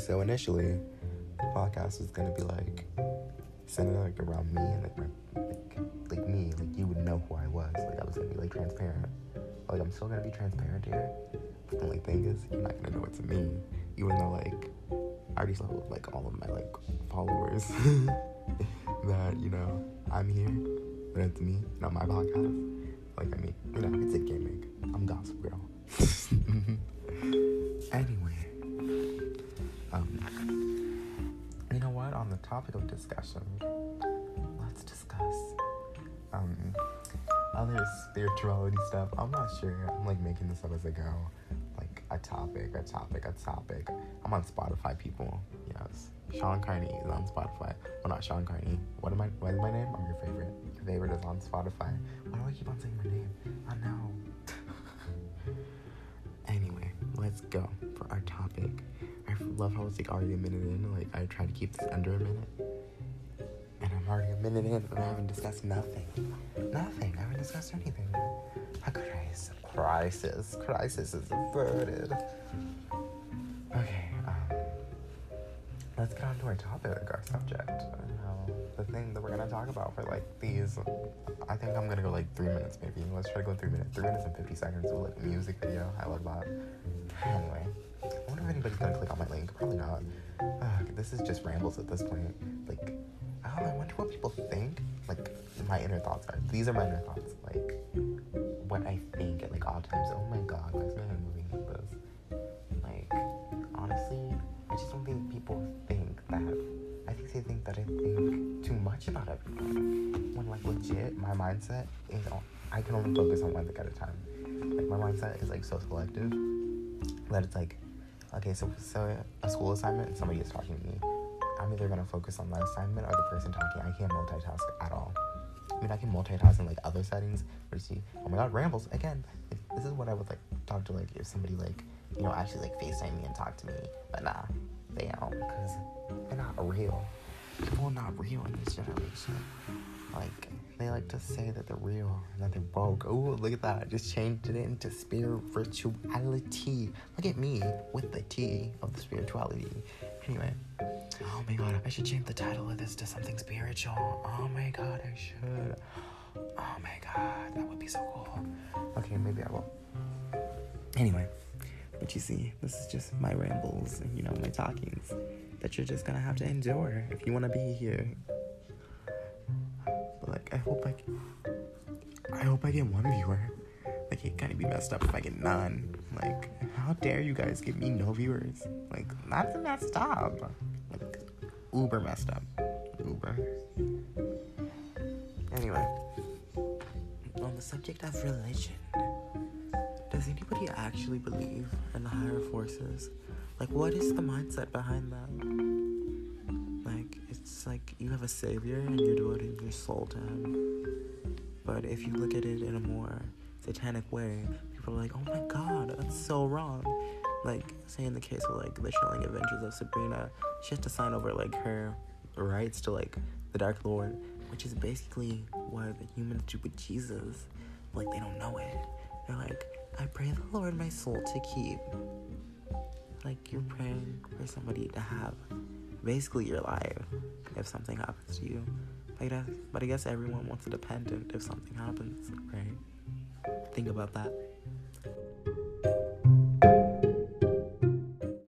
so initially, the podcast is gonna be like centered like around me and like my like, like me, like you would know who I was. Like I was gonna be like transparent. Like I'm still gonna be transparent here. But the only thing is you're not gonna know it's me. Even though like I already told like all of my like followers that, you know, I'm here, but it's me, not my podcast. Like I mean, you know, it's a gimmick. I'm gossip girl. topic of discussion, let's discuss um other spirituality stuff. I'm not sure. I'm like making this up as I go. Like a topic, a topic, a topic. I'm on Spotify, people. Yes. Sean Carney is on Spotify. Well, not Sean Carney. What am I? What is my name? I'm your favorite. Your favorite is on Spotify. Why do I keep on saying my name? I know. let's go for our topic. I love how it's like already a minute in. Like I try to keep this under a minute, and I'm already a minute in, and I haven't discussed nothing. Nothing. I haven't discussed anything. A crisis. Crisis. Crisis is averted. Okay. Um, let's get on to our topic, our subject. Uh, the thing that we're gonna talk about for like these. I think I'm gonna go like three minutes, maybe. Let's try to go three minutes. Three minutes and fifty seconds with like music video. I love that. Anyway, I wonder if anybody's gonna click on my link. Probably not. This is just rambles at this point. Like, oh, I wonder what people think. Like, my inner thoughts are. These are my inner thoughts. Like, what I think at like all times. Oh my god, why is my moving like this? Like, honestly, I just don't think people think that. I think they think that I think too much about everything. When like legit, my mindset is I can only focus on one thing at a time. Like my mindset is like so selective that it's like, okay, so so a school assignment somebody is talking to me. I'm either gonna focus on the assignment or the person talking. I can't multitask at all. I mean, I can multitask in like other settings. Where you see, oh my god, rambles again. Like, this is what I would like talk to like if somebody like you know actually like Facetime me and talk to me. But nah, they don't because they're not real. People are not real in this generation. Like they like to say that they're real that they're woke. Oh, look at that! I just changed it into spirituality. Look at me with the T of the spirituality. Anyway, oh my god, I should change the title of this to something spiritual. Oh my god, I should. Oh my god, that would be so cool. Okay, maybe I will. Anyway, but you see, this is just my rambles and you know my talkings that you're just gonna have to endure if you want to be here. Hope I, I hope I get one viewer. Like, it of be messed up if I get none. Like, how dare you guys give me no viewers? Like, that's messed up. Like, uber messed up. Uber. Anyway, on the subject of religion, does anybody actually believe in the higher forces? Like, what is the mindset behind that? It's like you have a savior and you're devoting your soul to him. But if you look at it in a more satanic way, people are like, oh my god, that's so wrong. Like, say in the case of like the Chilling Adventures of Sabrina, she has to sign over like her rights to like the Dark Lord, which is basically what humans do with Jesus. Like, they don't know it. They're like, I pray the Lord my soul to keep. Like, you're praying for somebody to have basically your life if something happens to you. But I guess, but I guess everyone wants a dependent if something happens, right? Think about that.